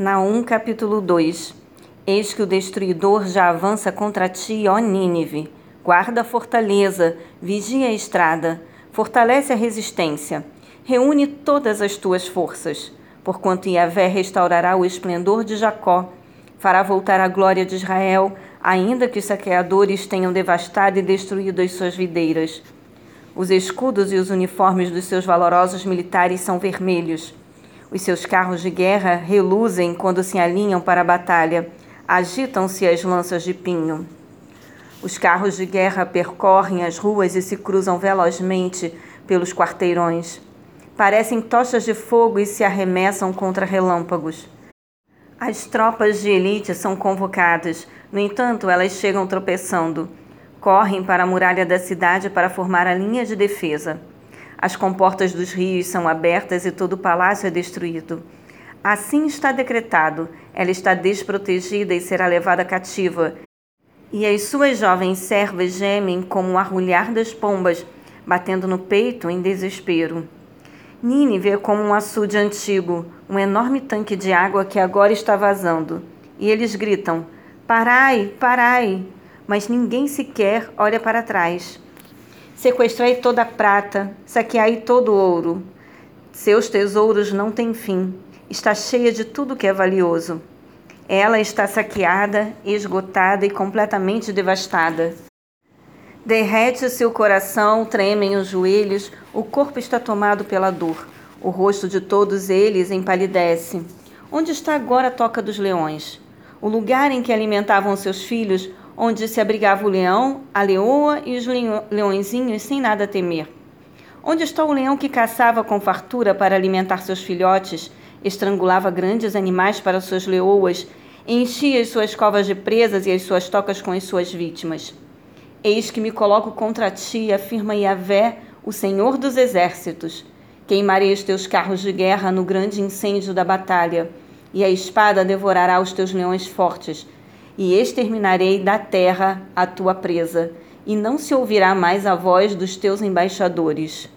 Naum capítulo 2 Eis que o destruidor já avança contra ti, ó Nínive. Guarda a fortaleza, vigia a estrada, fortalece a resistência, reúne todas as tuas forças, porquanto Yahvé restaurará o esplendor de Jacó, fará voltar a glória de Israel, ainda que os saqueadores tenham devastado e destruído as suas videiras. Os escudos e os uniformes dos seus valorosos militares são vermelhos. Os seus carros de guerra reluzem quando se alinham para a batalha. Agitam-se as lanças de pinho. Os carros de guerra percorrem as ruas e se cruzam velozmente pelos quarteirões. Parecem tochas de fogo e se arremessam contra relâmpagos. As tropas de elite são convocadas, no entanto, elas chegam tropeçando. Correm para a muralha da cidade para formar a linha de defesa. As comportas dos rios são abertas e todo o palácio é destruído. Assim está decretado: ela está desprotegida e será levada cativa. E as suas jovens servas gemem como o arrulhar das pombas, batendo no peito em desespero. Nínive é como um açude antigo, um enorme tanque de água que agora está vazando. E eles gritam: Parai, parai! Mas ninguém sequer olha para trás. Sequestrai toda a prata, saqueai todo o ouro. Seus tesouros não têm fim, está cheia de tudo que é valioso. Ela está saqueada, esgotada e completamente devastada. Derrete-se o coração, tremem os joelhos, o corpo está tomado pela dor. O rosto de todos eles empalidece. Onde está agora a toca dos leões? O lugar em que alimentavam seus filhos, onde se abrigava o leão, a leoa e os leõezinhos sem nada temer. Onde está o leão que caçava com fartura para alimentar seus filhotes, estrangulava grandes animais para suas leoas, enchia as suas covas de presas e as suas tocas com as suas vítimas? Eis que me coloco contra ti, afirma Yahvé, o Senhor dos exércitos. Queimarei os teus carros de guerra no grande incêndio da batalha, e a espada devorará os teus leões fortes e exterminarei da terra a tua presa, e não se ouvirá mais a voz dos teus embaixadores.